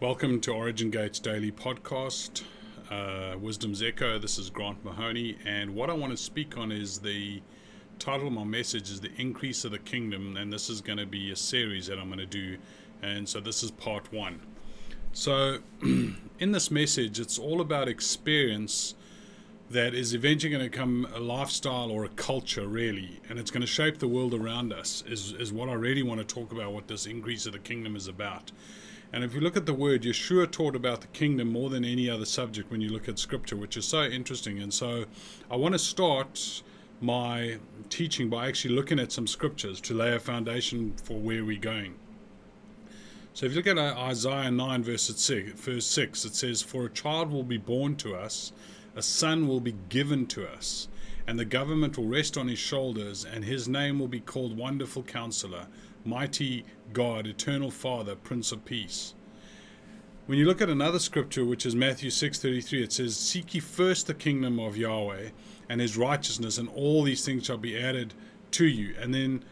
Welcome to Origin Gates Daily Podcast, uh, Wisdom's Echo. This is Grant Mahoney, and what I want to speak on is the title of my message is the increase of the kingdom, and this is going to be a series that I'm going to do, and so this is part one. So, in this message, it's all about experience that is eventually going to become a lifestyle or a culture, really, and it's going to shape the world around us. Is is what I really want to talk about. What this increase of the kingdom is about. And if you look at the word, Yeshua taught about the kingdom more than any other subject when you look at scripture, which is so interesting. And so I want to start my teaching by actually looking at some scriptures to lay a foundation for where we're going. So if you look at uh, Isaiah 9, verse 6, verse 6, it says, For a child will be born to us, a son will be given to us, and the government will rest on his shoulders, and his name will be called Wonderful Counselor mighty God, eternal Father, Prince of Peace. When you look at another scripture, which is Matthew 6:33, it says, "Seek ye first the kingdom of Yahweh and his righteousness, and all these things shall be added to you." And then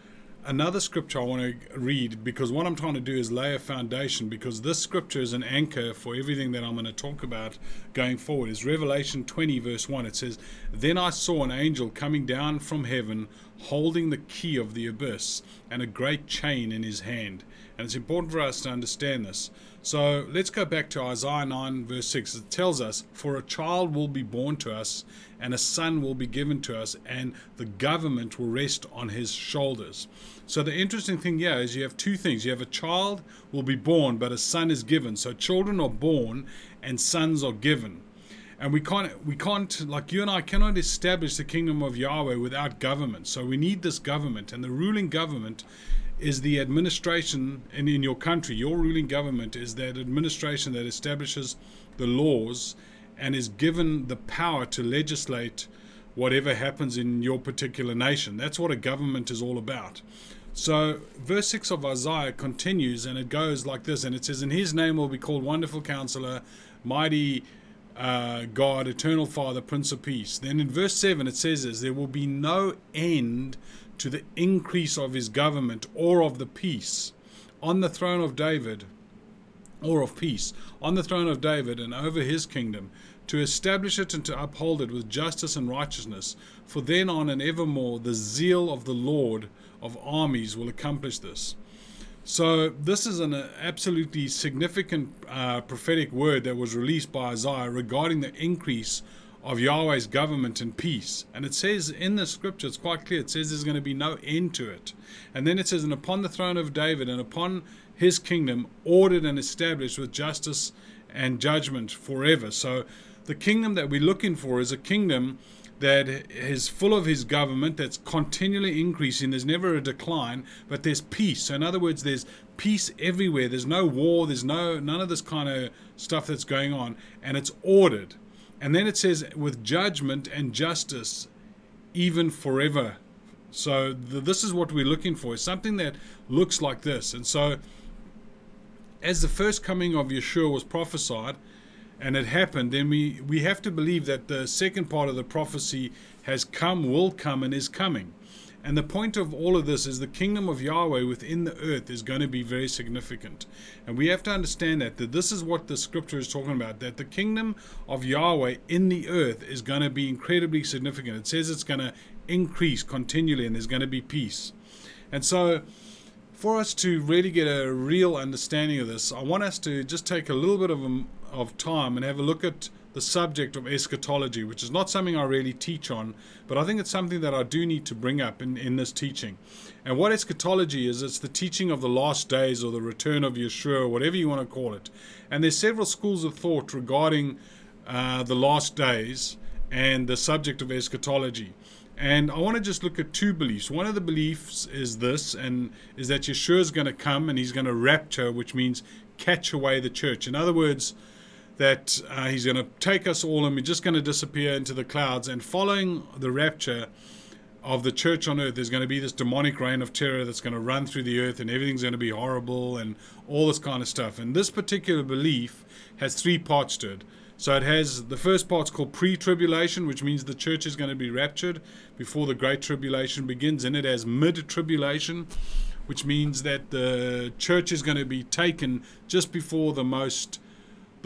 another scripture I want to read because what I'm trying to do is lay a foundation because this scripture is an anchor for everything that I'm going to talk about going forward. Is Revelation 20 verse 1. It says, "Then I saw an angel coming down from heaven holding the key of the abyss and a great chain in his hand." And it's important for us to understand this. So let's go back to Isaiah 9, verse 6. It tells us, For a child will be born to us, and a son will be given to us, and the government will rest on his shoulders. So the interesting thing here is you have two things. You have a child will be born, but a son is given. So children are born and sons are given. And we can't we can't like you and I cannot establish the kingdom of Yahweh without government. So we need this government and the ruling government is the administration and in your country your ruling government is that administration that establishes the laws and is given the power to legislate whatever happens in your particular nation that's what a government is all about so verse 6 of isaiah continues and it goes like this and it says in his name will be called wonderful counselor mighty uh, God, eternal Father, Prince of Peace. Then in verse 7 it says there will be no end to the increase of his government or of the peace on the throne of David or of peace on the throne of David and over his kingdom to establish it and to uphold it with justice and righteousness. For then on and evermore the zeal of the Lord of armies will accomplish this. So this is an absolutely significant uh, prophetic word that was released by Isaiah regarding the increase of Yahweh's government and peace. And it says in the scripture, it's quite clear, it says there's going to be no end to it. And then it says, and upon the throne of David and upon his kingdom, ordered and established with justice and judgment forever. So the kingdom that we're looking for is a kingdom that is full of his government that's continually increasing. There's never a decline, but there's peace. So in other words, there's peace everywhere. There's no war. There's no none of this kind of stuff that's going on, and it's ordered. And then it says, with judgment and justice, even forever. So this is what we're looking for. It's something that looks like this. And so, as the first coming of Yeshua was prophesied, and it happened, then we, we have to believe that the second part of the prophecy has come, will come, and is coming. And the point of all of this is the kingdom of Yahweh within the earth is going to be very significant. And we have to understand that, that this is what the scripture is talking about, that the kingdom of Yahweh in the earth is going to be incredibly significant. It says it's going to increase continually and there's going to be peace. And so, for us to really get a real understanding of this, I want us to just take a little bit of, a, of time and have a look at the subject of eschatology, which is not something I really teach on, but I think it's something that I do need to bring up in, in this teaching. And what eschatology is, it's the teaching of the last days or the return of Yeshua, whatever you want to call it. And there's several schools of thought regarding uh, the last days and the subject of eschatology. And I want to just look at two beliefs. One of the beliefs is this, and is that Yeshua is going to come and he's going to rapture, which means catch away the church. In other words, that uh, he's going to take us all and we're just going to disappear into the clouds. And following the rapture of the church on earth, there's going to be this demonic reign of terror that's going to run through the earth and everything's going to be horrible and all this kind of stuff. And this particular belief has three parts to it. So it has the first part's called pre tribulation, which means the church is going to be raptured before the great tribulation begins. And it has mid tribulation, which means that the church is going to be taken just before the most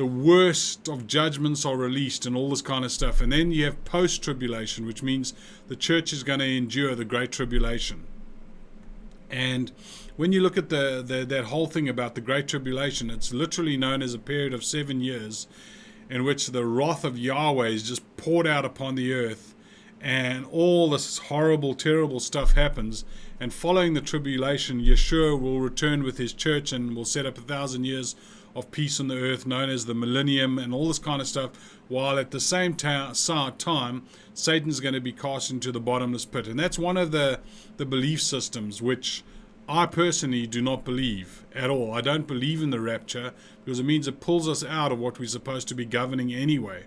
the worst of judgments are released and all this kind of stuff. And then you have post tribulation, which means the church is going to endure the great tribulation. And when you look at the, the that whole thing about the great tribulation, it's literally known as a period of seven years in which the wrath of Yahweh is just poured out upon the earth and all this horrible, terrible stuff happens. And following the tribulation, Yeshua will return with his church and will set up a thousand years of peace on the earth, known as the millennium, and all this kind of stuff. While at the same ta- time, Satan's going to be cast into the bottomless pit, and that's one of the the belief systems which I personally do not believe at all. I don't believe in the rapture because it means it pulls us out of what we're supposed to be governing anyway.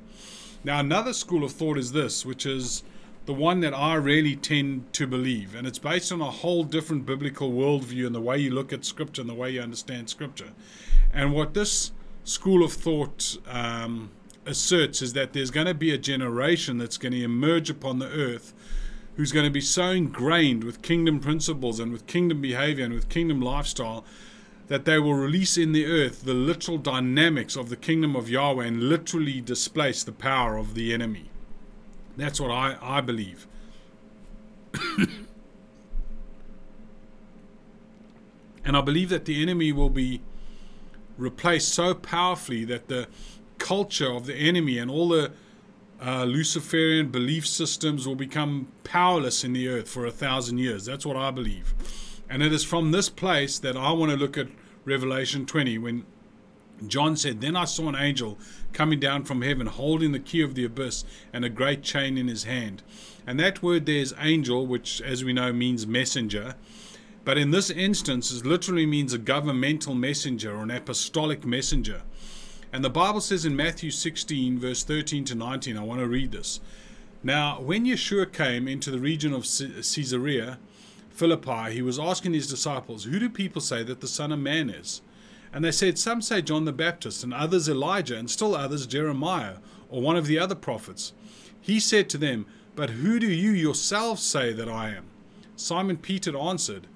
Now, another school of thought is this, which is the one that I really tend to believe. And it's based on a whole different biblical worldview and the way you look at Scripture and the way you understand Scripture. And what this school of thought um, asserts is that there's going to be a generation that's going to emerge upon the earth who's going to be so ingrained with kingdom principles and with kingdom behavior and with kingdom lifestyle that they will release in the earth the literal dynamics of the kingdom of Yahweh and literally displace the power of the enemy. That's what I, I believe. and I believe that the enemy will be replaced so powerfully that the culture of the enemy and all the uh, Luciferian belief systems will become powerless in the earth for a thousand years. That's what I believe. And it is from this place that I want to look at Revelation 20 when John said, Then I saw an angel coming down from heaven, holding the key of the abyss and a great chain in his hand. And that word there is angel, which, as we know, means messenger. But in this instance, it literally means a governmental messenger or an apostolic messenger. And the Bible says in Matthew 16, verse 13 to 19, I want to read this. Now, when Yeshua came into the region of Caesarea Philippi, he was asking his disciples, Who do people say that the Son of Man is? And they said, Some say John the Baptist, and others Elijah, and still others Jeremiah, or one of the other prophets. He said to them, But who do you yourselves say that I am? Simon Peter answered,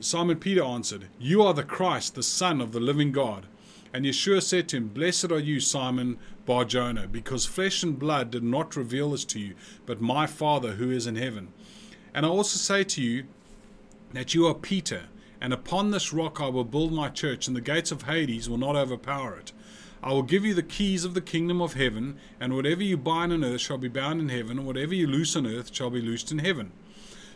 Simon Peter answered, You are the Christ, the Son of the living God. And Yeshua said to him, Blessed are you, Simon Bar Jonah, because flesh and blood did not reveal this to you, but my Father who is in heaven. And I also say to you that you are Peter and upon this rock I will build my church, and the gates of Hades will not overpower it. I will give you the keys of the kingdom of heaven, and whatever you bind on earth shall be bound in heaven, and whatever you loose on earth shall be loosed in heaven.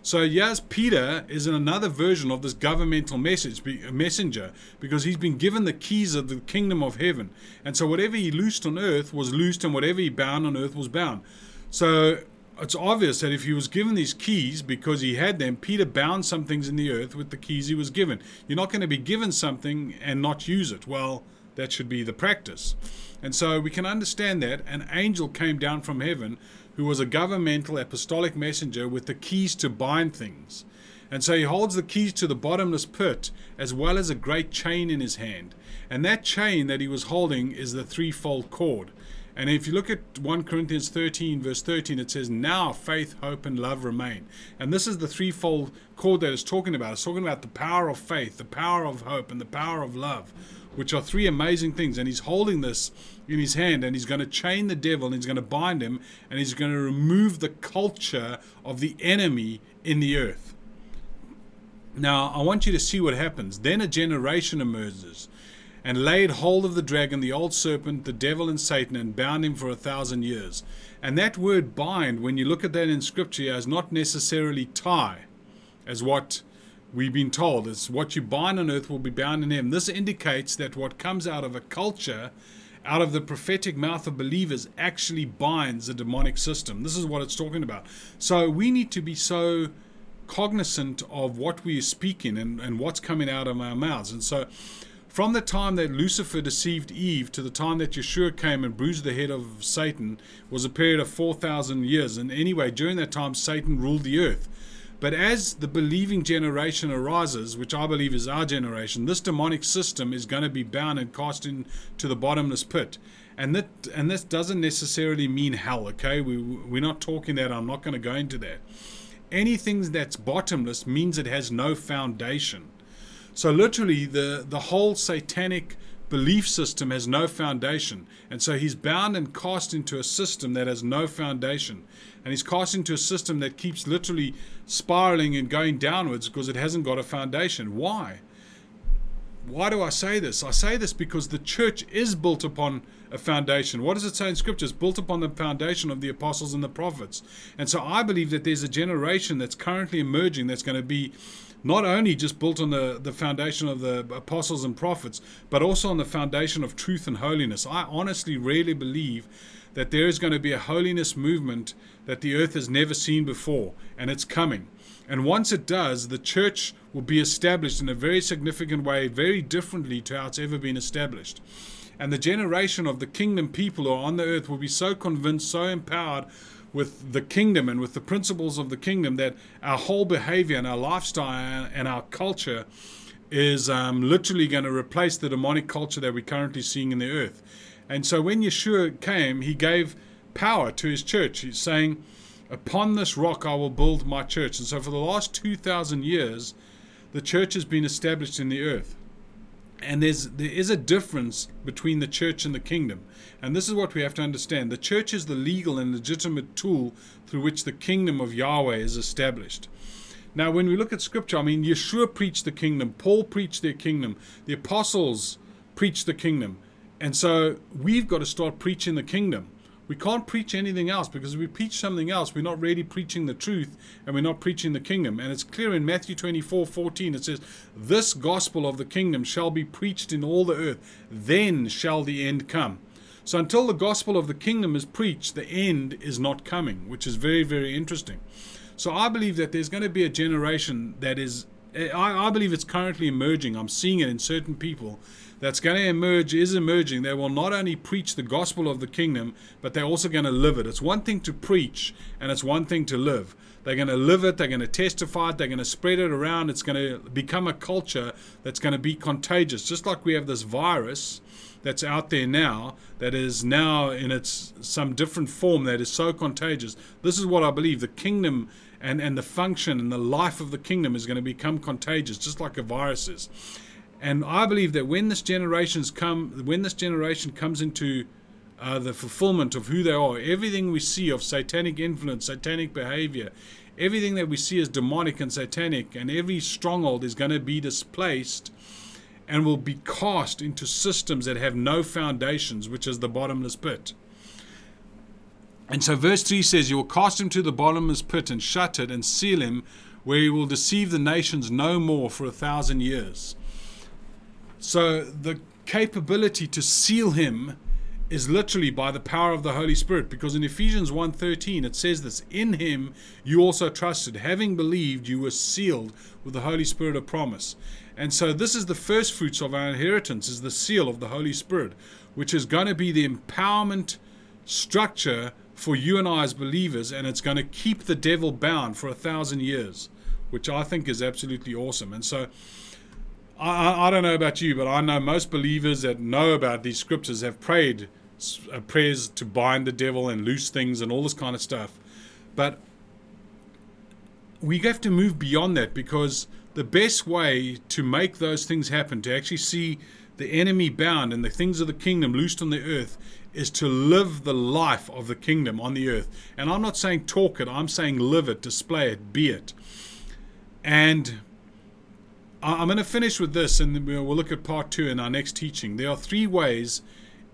So yes, Peter is in another version of this governmental message, a messenger, because he's been given the keys of the kingdom of heaven, and so whatever he loosed on earth was loosed, and whatever he bound on earth was bound. So it's obvious that if he was given these keys because he had them, Peter bound some things in the earth with the keys he was given. You're not going to be given something and not use it. Well, that should be the practice. And so we can understand that an angel came down from heaven who was a governmental apostolic messenger with the keys to bind things. And so he holds the keys to the bottomless pit as well as a great chain in his hand. And that chain that he was holding is the threefold cord. And if you look at 1 Corinthians 13, verse 13, it says, Now faith, hope, and love remain. And this is the threefold cord that it's talking about. It's talking about the power of faith, the power of hope, and the power of love, which are three amazing things. And he's holding this in his hand, and he's going to chain the devil, and he's going to bind him, and he's going to remove the culture of the enemy in the earth. Now, I want you to see what happens. Then a generation emerges and laid hold of the dragon, the old serpent, the devil, and Satan, and bound him for a thousand years. And that word bind, when you look at that in Scripture, is not necessarily tie, as what we've been told. It's what you bind on earth will be bound in heaven. This indicates that what comes out of a culture, out of the prophetic mouth of believers, actually binds the demonic system. This is what it's talking about. So we need to be so cognizant of what we are speaking and, and what's coming out of our mouths. And so from the time that Lucifer deceived Eve to the time that Yeshua came and bruised the head of Satan was a period of 4,000 years. And anyway, during that time, Satan ruled the earth. But as the believing generation arises, which I believe is our generation, this demonic system is going to be bound and cast into the bottomless pit. And that and this doesn't necessarily mean hell, okay? We, we're not talking that. I'm not going to go into that. Anything that's bottomless means it has no foundation. So literally, the the whole satanic belief system has no foundation, and so he's bound and cast into a system that has no foundation, and he's cast into a system that keeps literally spiraling and going downwards because it hasn't got a foundation. Why? Why do I say this? I say this because the church is built upon a foundation. What does it say in Scripture? It's built upon the foundation of the apostles and the prophets. And so I believe that there's a generation that's currently emerging that's going to be not only just built on the, the foundation of the apostles and prophets, but also on the foundation of truth and holiness. I honestly really believe that there is going to be a holiness movement that the earth has never seen before, and it's coming. And once it does, the church will be established in a very significant way, very differently to how it's ever been established. And the generation of the kingdom people who are on the earth will be so convinced, so empowered with the kingdom and with the principles of the kingdom that our whole behavior and our lifestyle and our culture is um, literally going to replace the demonic culture that we're currently seeing in the earth. And so when Yeshua came, he gave power to his church. He's saying, Upon this rock I will build my church. And so for the last 2,000 years, the church has been established in the earth. And there's there is a difference between the church and the kingdom. And this is what we have to understand. The church is the legal and legitimate tool through which the kingdom of Yahweh is established. Now, when we look at scripture, I mean, Yeshua preached the kingdom, Paul preached their kingdom, the apostles preached the kingdom. And so we've got to start preaching the kingdom. We can't preach anything else because if we preach something else, we're not really preaching the truth and we're not preaching the kingdom. And it's clear in Matthew 24 14, it says, This gospel of the kingdom shall be preached in all the earth, then shall the end come. So until the gospel of the kingdom is preached, the end is not coming, which is very, very interesting. So I believe that there's going to be a generation that is, I, I believe it's currently emerging. I'm seeing it in certain people that's going to emerge is emerging. They will not only preach the gospel of the kingdom, but they're also going to live it. It's one thing to preach, and it's one thing to live. They're going to live it, they're going to testify it, they're going to spread it around. It's going to become a culture that's going to be contagious. Just like we have this virus that's out there now that is now in its some different form that is so contagious. This is what I believe the kingdom and, and the function and the life of the kingdom is going to become contagious, just like a virus is. And I believe that when this generation's come, when this generation comes into uh, the fulfillment of who they are, everything we see of satanic influence, satanic behavior, everything that we see as demonic and satanic, and every stronghold is going to be displaced and will be cast into systems that have no foundations, which is the bottomless pit. And so, verse 3 says, You will cast him to the bottomless pit and shut it and seal him, where he will deceive the nations no more for a thousand years. So the capability to seal him is literally by the power of the Holy Spirit because in Ephesians 1:13 it says this in him you also trusted having believed you were sealed with the Holy Spirit of promise. And so this is the first fruits of our inheritance is the seal of the Holy Spirit which is going to be the empowerment structure for you and I as believers and it's going to keep the devil bound for a thousand years which I think is absolutely awesome. And so I, I don't know about you, but I know most believers that know about these scriptures have prayed uh, prayers to bind the devil and loose things and all this kind of stuff. But we have to move beyond that because the best way to make those things happen, to actually see the enemy bound and the things of the kingdom loosed on the earth, is to live the life of the kingdom on the earth. And I'm not saying talk it, I'm saying live it, display it, be it. And I'm going to finish with this and we'll look at part two in our next teaching. There are three ways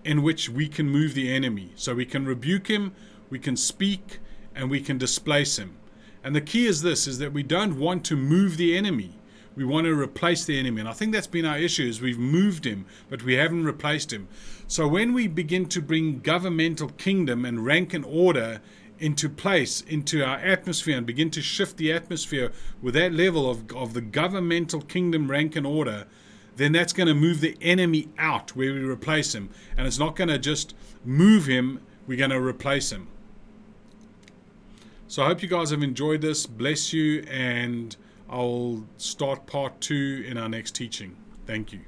in which we can move the enemy. So we can rebuke him, we can speak, and we can displace him. And the key is this is that we don't want to move the enemy. We want to replace the enemy. And I think that's been our issue is we've moved him, but we haven't replaced him. So when we begin to bring governmental kingdom and rank and order into place into our atmosphere and begin to shift the atmosphere with that level of, of the governmental kingdom rank and order, then that's going to move the enemy out where we replace him. And it's not going to just move him, we're going to replace him. So I hope you guys have enjoyed this. Bless you, and I'll start part two in our next teaching. Thank you.